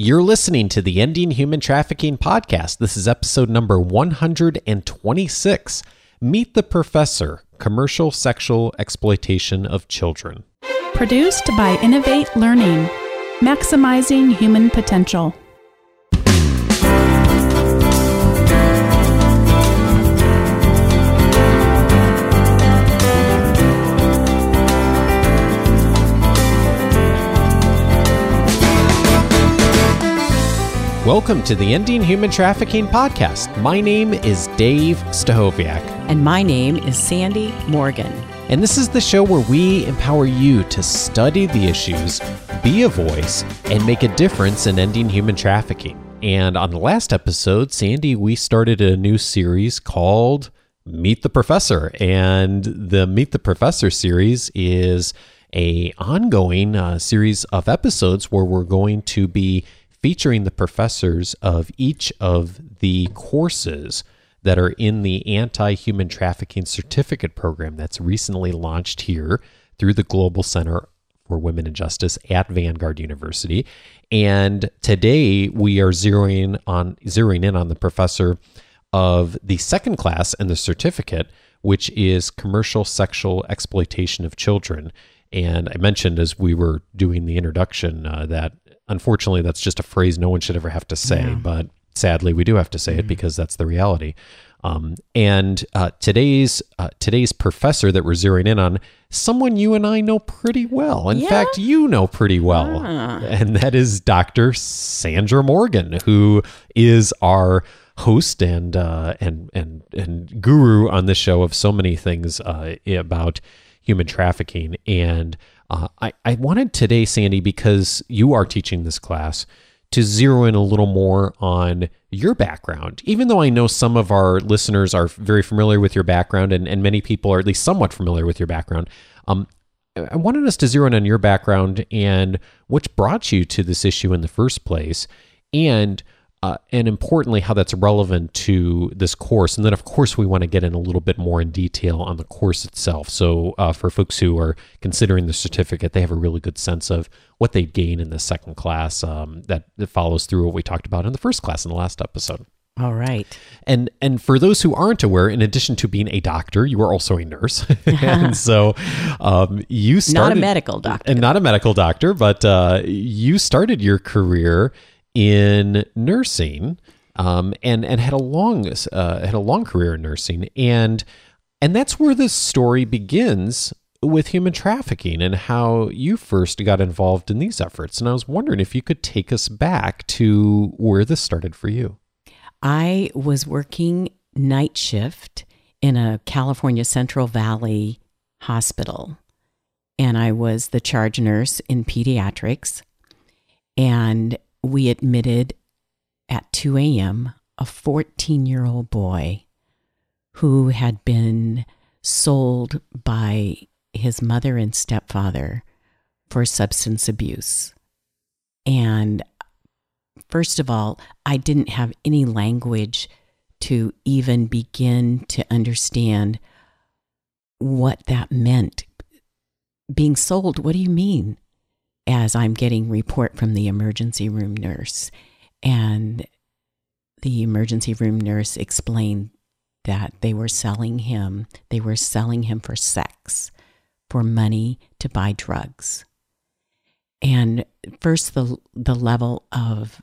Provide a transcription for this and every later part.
You're listening to the Ending Human Trafficking podcast. This is episode number 126 Meet the Professor Commercial Sexual Exploitation of Children. Produced by Innovate Learning, maximizing human potential. Welcome to the Ending Human Trafficking podcast. My name is Dave Stachowiak. And my name is Sandy Morgan. And this is the show where we empower you to study the issues, be a voice, and make a difference in ending human trafficking. And on the last episode, Sandy, we started a new series called Meet the Professor. And the Meet the Professor series is a ongoing uh, series of episodes where we're going to be featuring the professors of each of the courses that are in the anti human trafficking certificate program that's recently launched here through the Global Center for Women and Justice at Vanguard University. And today we are zeroing on zeroing in on the professor of the second class and the certificate, which is commercial sexual exploitation of children. And I mentioned as we were doing the introduction uh, that unfortunately, that's just a phrase no one should ever have to say. Yeah. But sadly, we do have to say mm-hmm. it because that's the reality. Um, and uh, today's uh, today's professor that we're zeroing in on, someone you and I know pretty well. In yeah. fact, you know pretty well, ah. and that is Dr. Sandra Morgan, who is our host and uh, and and and guru on this show of so many things uh, about human trafficking and uh, I, I wanted today, Sandy, because you are teaching this class, to zero in a little more on your background. Even though I know some of our listeners are very familiar with your background, and, and many people are at least somewhat familiar with your background, um, I wanted us to zero in on your background and what brought you to this issue in the first place, and uh, and importantly, how that's relevant to this course. And then, of course, we want to get in a little bit more in detail on the course itself. So, uh, for folks who are considering the certificate, they have a really good sense of what they gain in the second class um, that, that follows through what we talked about in the first class in the last episode. All right. And and for those who aren't aware, in addition to being a doctor, you are also a nurse. and so um, you started not a medical doctor, and not a medical doctor, but uh, you started your career in nursing, um, and and had a long uh, had a long career in nursing, and and that's where this story begins with human trafficking and how you first got involved in these efforts. And I was wondering if you could take us back to where this started for you. I was working night shift in a California Central Valley hospital, and I was the charge nurse in pediatrics. And we admitted at 2 a.m. a 14 year old boy who had been sold by his mother and stepfather for substance abuse. And first of all, I didn't have any language to even begin to understand what that meant. Being sold, what do you mean? As I'm getting report from the emergency room nurse. And the emergency room nurse explained that they were selling him, they were selling him for sex, for money to buy drugs. And first the the level of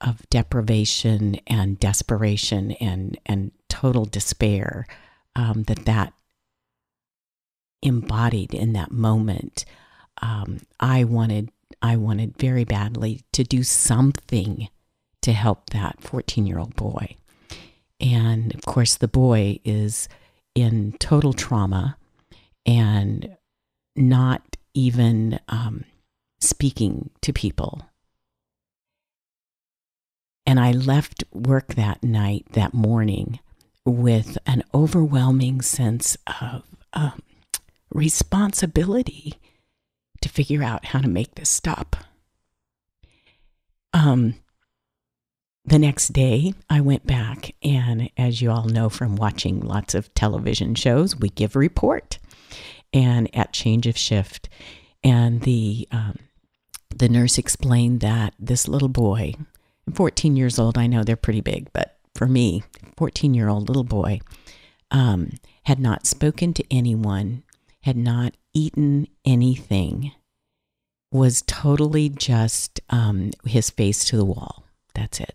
of deprivation and desperation and and total despair um, that that embodied in that moment um, I wanted I wanted very badly to do something to help that 14 year old boy. And of course, the boy is in total trauma and not even um, speaking to people. And I left work that night, that morning, with an overwhelming sense of um, responsibility figure out how to make this stop. Um, the next day, I went back, and as you all know from watching lots of television shows, we give a report. And at change of shift, and the um, the nurse explained that this little boy, 14 years old, I know they're pretty big, but for me, 14 year old little boy, um, had not spoken to anyone, had not eaten anything, was totally just um, his face to the wall. That's it.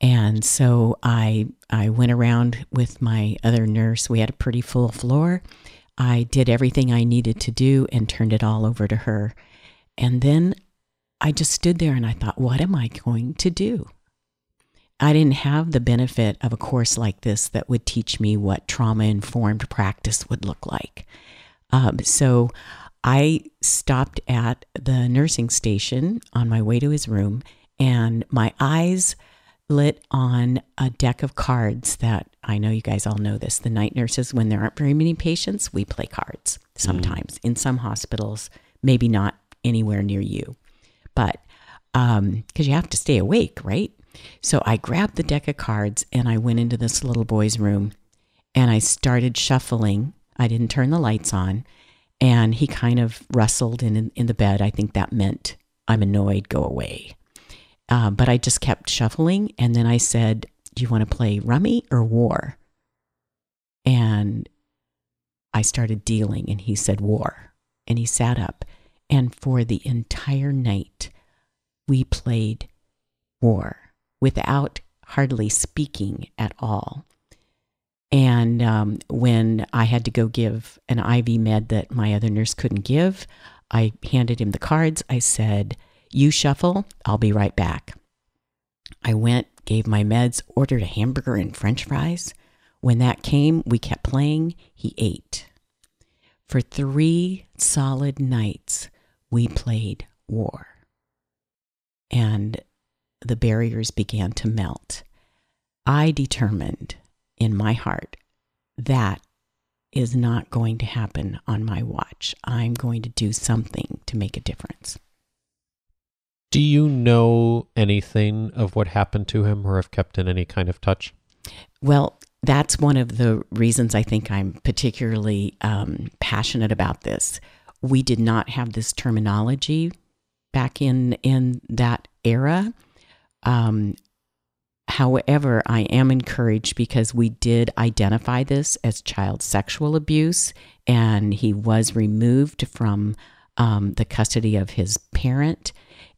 And so I I went around with my other nurse. We had a pretty full floor. I did everything I needed to do and turned it all over to her. And then I just stood there and I thought, what am I going to do? I didn't have the benefit of a course like this that would teach me what trauma informed practice would look like. Um, so I stopped at the nursing station on my way to his room, and my eyes lit on a deck of cards that I know you guys all know this. The night nurses, when there aren't very many patients, we play cards sometimes mm. in some hospitals, maybe not anywhere near you, but because um, you have to stay awake, right? So I grabbed the deck of cards and I went into this little boy's room and I started shuffling. I didn't turn the lights on. And he kind of rustled in, in the bed. I think that meant, I'm annoyed, go away. Uh, but I just kept shuffling. And then I said, Do you want to play rummy or war? And I started dealing, and he said, War. And he sat up. And for the entire night, we played war without hardly speaking at all. And um, when I had to go give an IV med that my other nurse couldn't give, I handed him the cards. I said, You shuffle, I'll be right back. I went, gave my meds, ordered a hamburger and french fries. When that came, we kept playing. He ate. For three solid nights, we played war. And the barriers began to melt. I determined in my heart that is not going to happen on my watch. I'm going to do something to make a difference. Do you know anything of what happened to him or have kept in any kind of touch? Well, that's one of the reasons I think I'm particularly um, passionate about this. We did not have this terminology back in in that era. Um, however, I am encouraged because we did identify this as child sexual abuse, and he was removed from um, the custody of his parent,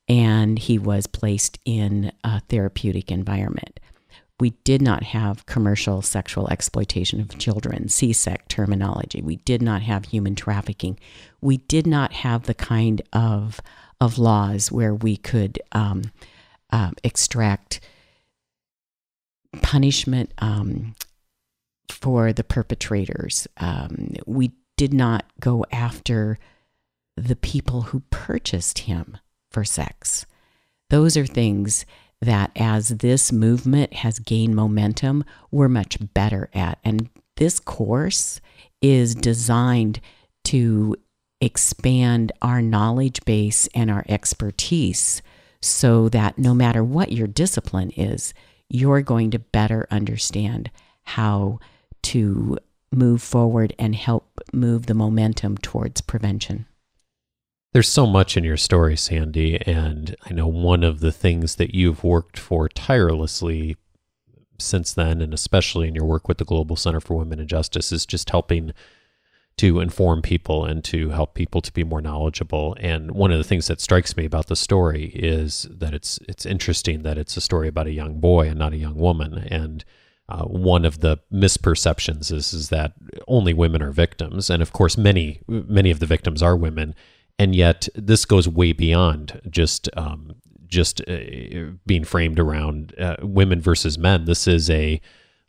and he was placed in a therapeutic environment. We did not have commercial sexual exploitation of children, CSEC terminology. We did not have human trafficking. We did not have the kind of of laws where we could um, uh, extract punishment um, for the perpetrators. Um, we did not go after the people who purchased him for sex. Those are things that, as this movement has gained momentum, we're much better at. And this course is designed to expand our knowledge base and our expertise so that no matter what your discipline is, you're going to better understand how to move forward and help move the momentum towards prevention. There's so much in your story, Sandy, and I know one of the things that you've worked for tirelessly since then, and especially in your work with the Global Center for Women and Justice, is just helping to inform people and to help people to be more knowledgeable. And one of the things that strikes me about the story is that it's it's interesting that it's a story about a young boy and not a young woman. And uh, one of the misperceptions is is that only women are victims, and of course many many of the victims are women. And yet this goes way beyond just um, just uh, being framed around uh, women versus men. This is a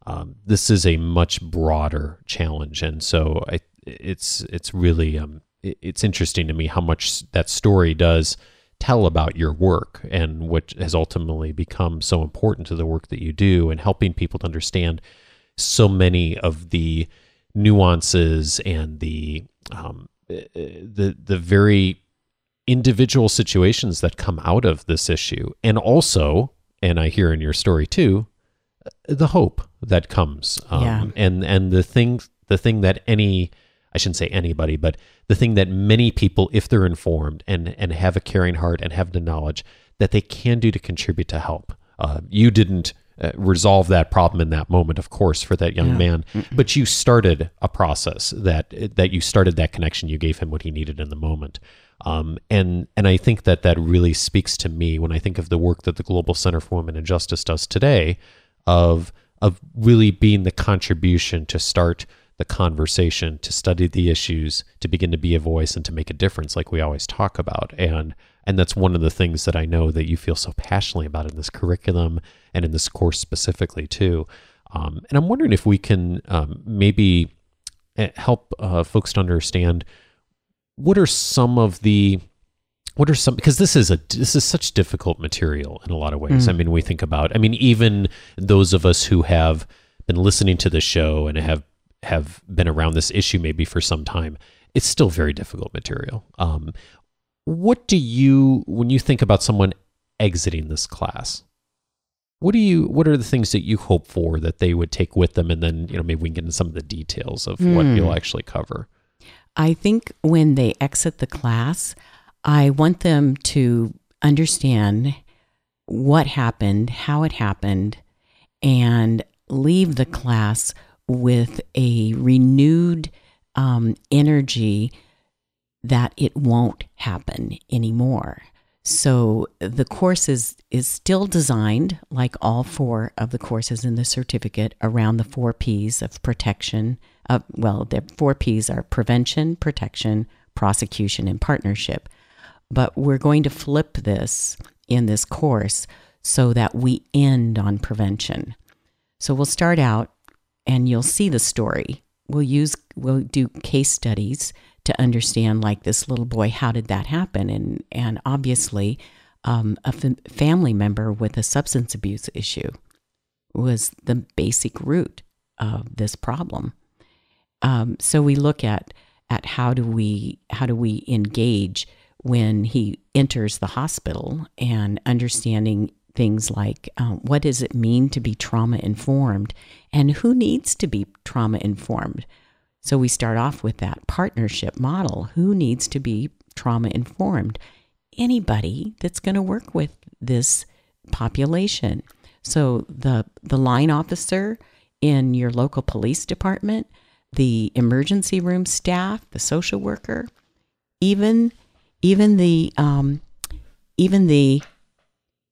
um, this is a much broader challenge, and so I it's it's really um, it's interesting to me how much that story does tell about your work and what has ultimately become so important to the work that you do and helping people to understand so many of the nuances and the um, the the very individual situations that come out of this issue and also and I hear in your story too the hope that comes um, yeah. and and the thing the thing that any I shouldn't say anybody, but the thing that many people, if they're informed and and have a caring heart and have the knowledge, that they can do to contribute to help. Uh, you didn't uh, resolve that problem in that moment, of course, for that young yeah. man, but you started a process that that you started that connection. You gave him what he needed in the moment. Um, and and I think that that really speaks to me when I think of the work that the Global Center for Women and Justice does today, of of really being the contribution to start the conversation, to study the issues, to begin to be a voice and to make a difference, like we always talk about. And and that's one of the things that I know that you feel so passionately about in this curriculum and in this course specifically too. Um, and I'm wondering if we can um, maybe eh, help uh, folks to understand what are some of the what are some because this is a this is such difficult material in a lot of ways. Mm. I mean, we think about I mean, even those of us who have been listening to the show and have have been around this issue maybe for some time, it's still very difficult material. Um, what do you when you think about someone exiting this class? What do you what are the things that you hope for that they would take with them and then, you know, maybe we can get into some of the details of mm. what you'll hmm. actually cover. I think when they exit the class, I want them to understand what happened, how it happened, and leave the class with a renewed um, energy that it won't happen anymore. So the course is, is still designed, like all four of the courses in the certificate, around the four P's of protection, uh, well, the four P's are prevention, protection, prosecution, and partnership. But we're going to flip this in this course so that we end on prevention. So we'll start out and you'll see the story. We'll use we'll do case studies to understand like this little boy how did that happen and and obviously um, a f- family member with a substance abuse issue was the basic root of this problem um, so we look at at how do we how do we engage when he enters the hospital and understanding things like um, what does it mean to be trauma informed and who needs to be trauma informed. So we start off with that partnership model. Who needs to be trauma informed? Anybody that's going to work with this population. So the the line officer in your local police department the emergency room staff, the social worker, even even the um, even the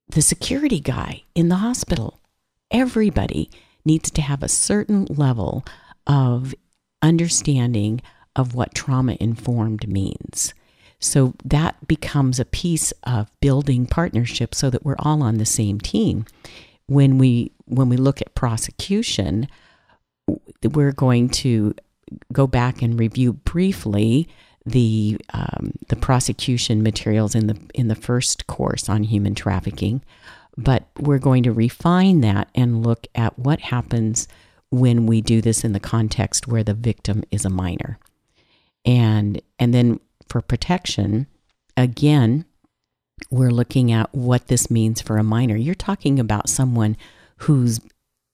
the security guy in the hospital. Everybody needs to have a certain level of understanding of what trauma informed means. So that becomes a piece of building partnership so that we're all on the same team. When we when we look at prosecution, we're going to go back and review briefly the um, the prosecution materials in the in the first course on human trafficking, but we're going to refine that and look at what happens when we do this in the context where the victim is a minor, and and then for protection, again, we're looking at what this means for a minor. You're talking about someone who's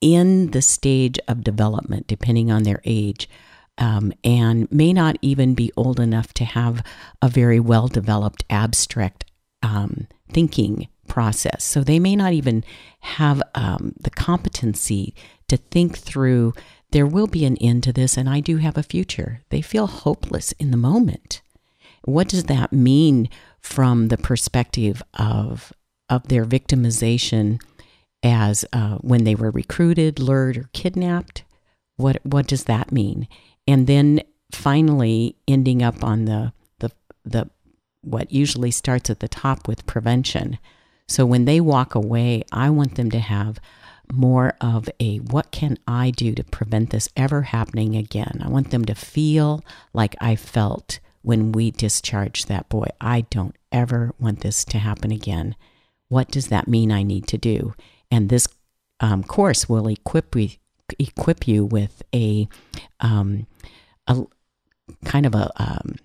in the stage of development, depending on their age, um, and may not even be old enough to have a very well developed abstract um, thinking process. So they may not even have um, the competency to think through there will be an end to this and I do have a future. They feel hopeless in the moment. What does that mean from the perspective of, of their victimization? as uh, when they were recruited, lured, or kidnapped. What what does that mean? And then finally ending up on the the the what usually starts at the top with prevention. So when they walk away, I want them to have more of a what can I do to prevent this ever happening again? I want them to feel like I felt when we discharged that boy. I don't ever want this to happen again. What does that mean I need to do? And this um, course will equip you, equip you with a, um, a kind of a, um,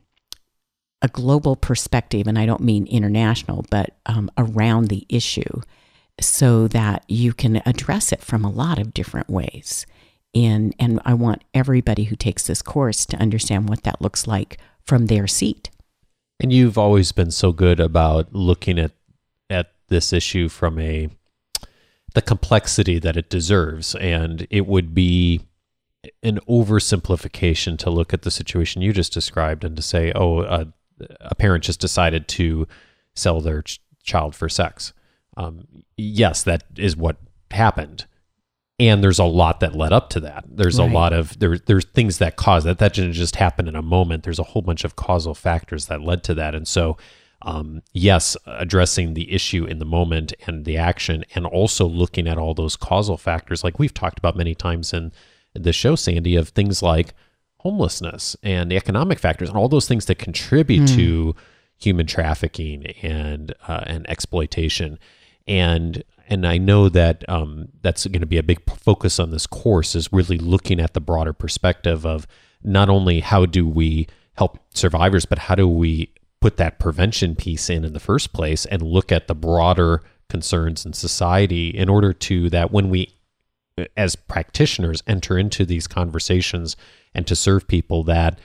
a global perspective, and I don't mean international, but um, around the issue so that you can address it from a lot of different ways. in and I want everybody who takes this course to understand what that looks like from their seat. And you've always been so good about looking at at this issue from a the complexity that it deserves. And it would be an oversimplification to look at the situation you just described and to say oh uh, a parent just decided to sell their ch- child for sex. Um, yes that is what happened. And there's a lot that led up to that. There's Right. a lot of there there's things that cause that. That didn't just happen in a moment. There's a whole bunch of causal factors that led to that. And so um, yes addressing the issue in the moment and the action and also looking at all those causal factors like we've talked about many times in the show sandy of things like homelessness and the economic factors and all those things that contribute to human trafficking and uh, and exploitation. And and I know that um, that's going to be a big focus on this course is really looking at the broader perspective of not only how do we help survivors, but how do we put that prevention piece in in the first place and look at the broader concerns in society in order to that when we as practitioners enter into these conversations and to serve people that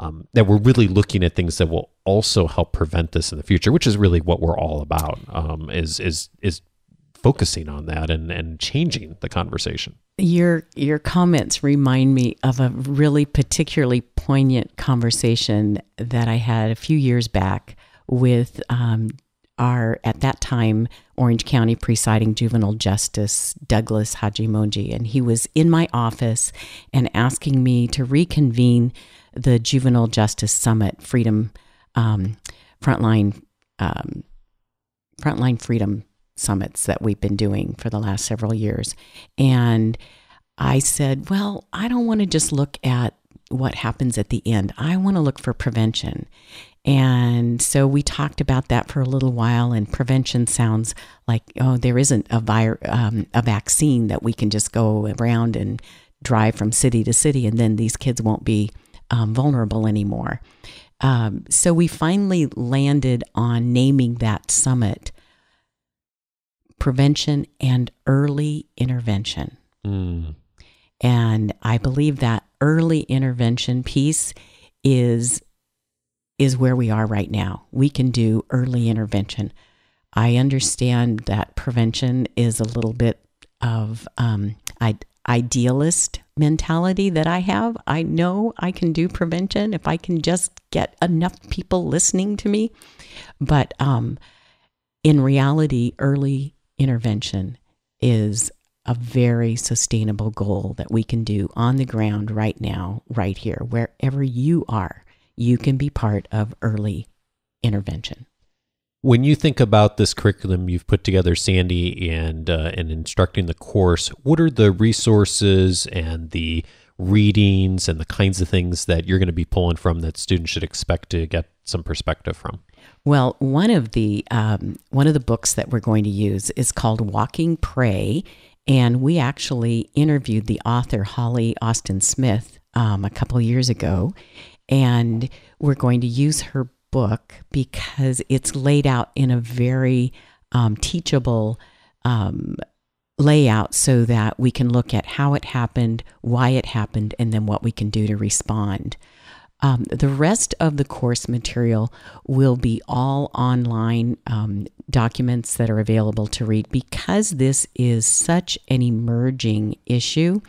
um, that we're really looking at things that will also help prevent this in the future, which is really what we're all about. Um, is is is focusing on that and and changing the conversation. Your your comments remind me of a really particularly poignant conversation that I had a few years back with um, our at that time Orange County presiding juvenile justice Douglas Hatchimonji, and he was in my office and asking me to reconvene the Juvenile Justice Summit Freedom um, Frontline um, Frontline Freedom summits that we've been doing for the last several years. And I said, well, I don't want to just look at what happens at the end. I want to look for prevention. And so we talked about that for a little while. And prevention sounds like, oh, there isn't a, vir- um, a vaccine that we can just go around and drive from city to city, and then these kids won't be um, vulnerable anymore. Um, so we finally landed on naming that summit prevention and early intervention. Mm. And I believe that early intervention piece is is where we are right now. We can do early intervention. I understand that prevention is a little bit of um, I, idealist mentality that I have. I know I can do prevention if I can just get enough people listening to me. But um, in reality, early intervention is a very sustainable goal that we can do on the ground right now, right here, wherever you are. You can be part of early intervention. When you think about this curriculum you've put together, Sandy, and uh, and instructing the course, what are the resources and the readings and the kinds of things that you're going to be pulling from that students should expect to get some perspective from? Well, one of the um, one of the books that we're going to use is called Walking Prey, and we actually interviewed the author Holly Austin Smith um, a couple years ago, and we're going to use her book because it's laid out in a very um, teachable um, layout so that we can look at how it happened, why it happened, and then what we can do to respond. Um, the rest of the course material will be all online um, documents that are available to read because this is such an emerging issue.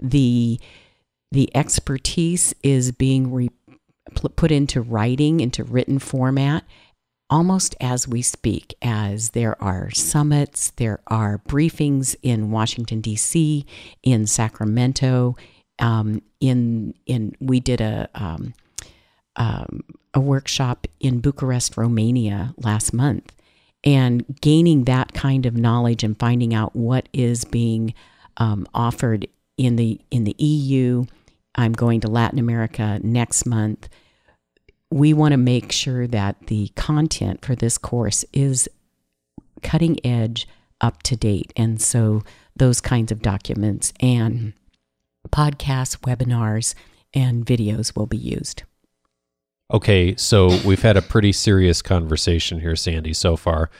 The the expertise is being re- put into writing, into written format, almost as we speak, as there are summits, there are briefings in Washington, D.C., in Sacramento. Um, in in we did a um, um, a workshop in Bucharest, Romania last month, and gaining that kind of knowledge and finding out what is being um, offered in the in the EU. I'm going to Latin America next month. We want to make sure that the content for this course is cutting edge, up to date, and so those kinds of documents and podcasts, webinars, and videos will be used. Okay, so we've had a pretty serious conversation here, Sandy, so far.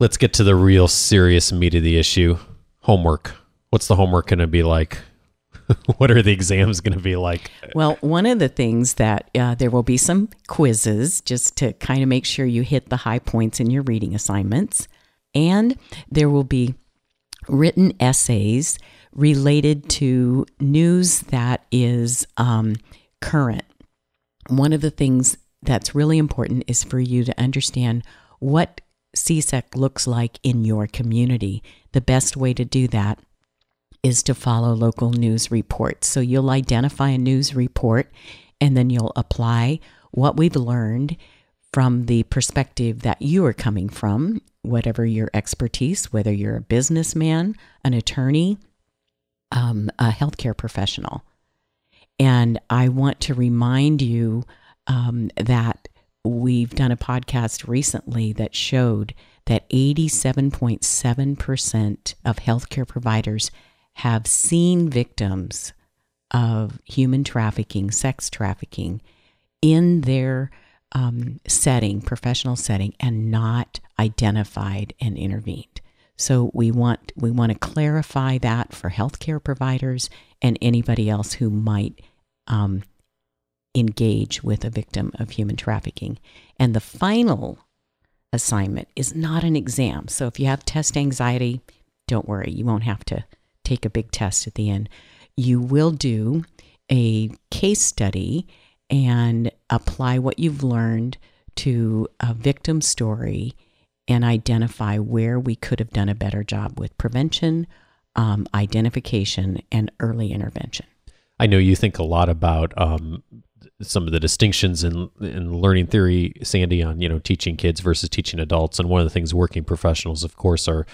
Let's get to the real serious meat of the issue homework. What's the homework going to be like? what are the exams going to be like? Well, one of the things that uh, there will be some quizzes just to kind of make sure you hit the high points in your reading assignments. And there will be written essays related to news that is um, current. One of the things that's really important is for you to understand what CSEC looks like in your community. The best way to do that is to follow local news reports. So you'll identify a news report and then you'll apply what we've learned from the perspective that you are coming from, whatever your expertise, whether you're a businessman, an attorney, um, a healthcare professional. And I want to remind you um, that we've done a podcast recently that showed that 87.7% of healthcare providers have seen victims of human trafficking, sex trafficking in their um, setting, professional setting, and not identified and intervened. So we want we want to clarify that for healthcare providers and anybody else who might um, engage with a victim of human trafficking. And the final assignment is not an exam. So if you have test anxiety, don't worry, you won't have to take a big test at the end. You will do a case study and apply what you've learned to a victim story and identify where we could have done a better job with prevention, um, identification, and early intervention. I know you think a lot about um, some of the distinctions in in learning theory, Sandy, on you know teaching kids versus teaching adults, and one of the things working professionals, of course, are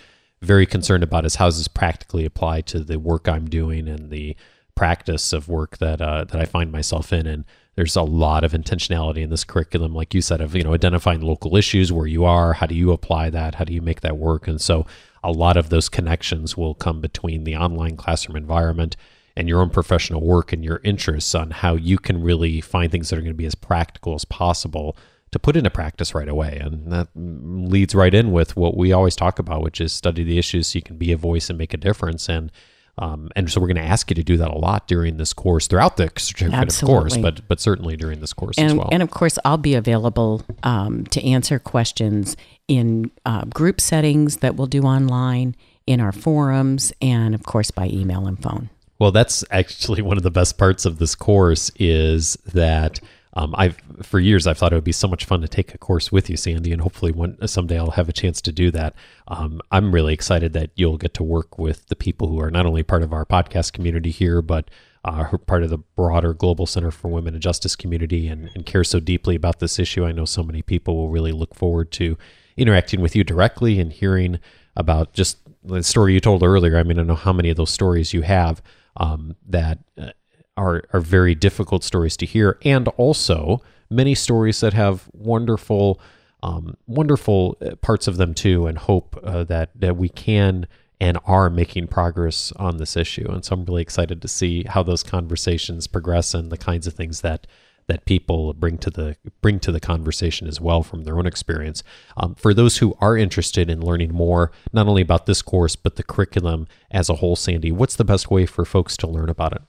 very concerned about is how does this practically apply to the work I'm doing and the practice of work that uh, that I find myself in, and there's a lot of intentionality in this curriculum, like you said, of you know identifying local issues where you are, how do you apply that, how do you make that work, and so a lot of those connections will come between the online classroom environment and your own professional work and your interests on how you can really find things that are going to be as practical as possible to put into practice right away. And that leads right in with what we always talk about, which is study the issues so you can be a voice and make a difference. And um, and so we're going to ask you to do that a lot during this course, throughout the certificate, Absolutely. of course, but but certainly during this course and, as well. And of course, I'll be available um, to answer questions in uh, group settings that we'll do online, in our forums, and of course by email and phone. Well, that's actually one of the best parts of this course is that um, I've for years I've thought it would be so much fun to take a course with you, Sandy, and hopefully one someday I'll have a chance to do that. Um, I'm really excited that you'll get to work with the people who are not only part of our podcast community here, but uh, part of the broader Global Center for Women and Justice community, and, and care so deeply about this issue. I know so many people will really look forward to interacting with you directly and hearing about just the story you told earlier. I mean, I know how many of those stories you have um, that uh, are are very difficult stories to hear, and also many stories that have wonderful, um, wonderful uh, parts of them too, and hope uh, that that we can and are making progress on this issue. And so I'm really excited to see how those conversations progress and the kinds of things that that people bring to the bring to the conversation as well from their own experience. Um, for those who are interested in learning more, not only about this course but the curriculum as a whole, Sandy, what's the best way for folks to learn about it?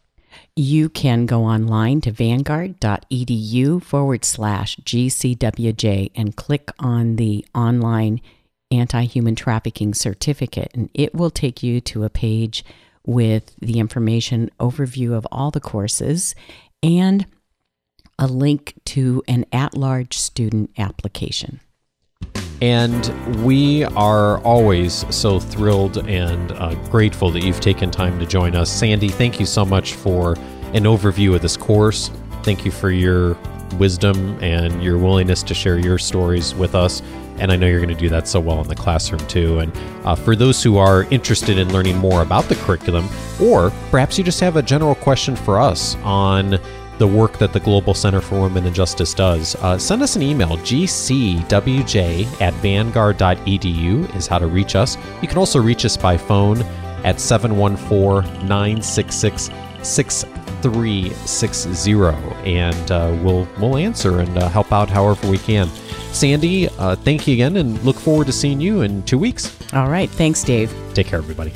You can go online to vanguard.edu forward slash GCWJ and click on the online anti human trafficking certificate, and it will take you to a page with the information overview of all the courses and a link to an at large student application. And we are always so thrilled and uh, grateful that you've taken time to join us. Sandy, thank you so much for an overview of this course. Thank you for your wisdom and your willingness to share your stories with us. And I know you're going to do that so well in the classroom too. And uh, for those who are interested in learning more about the curriculum, or perhaps you just have a general question for us on the work that the Global Center for Women and Justice does, uh, send us an email. gcwj at vanguard.edu is how to reach us. You can also reach us by phone at 714 966 6360 and uh, we'll we'll answer and uh, help out however we can. Sandy, uh, thank you again and look forward to seeing you in two weeks. All right. Thanks, Dave. Take care, everybody.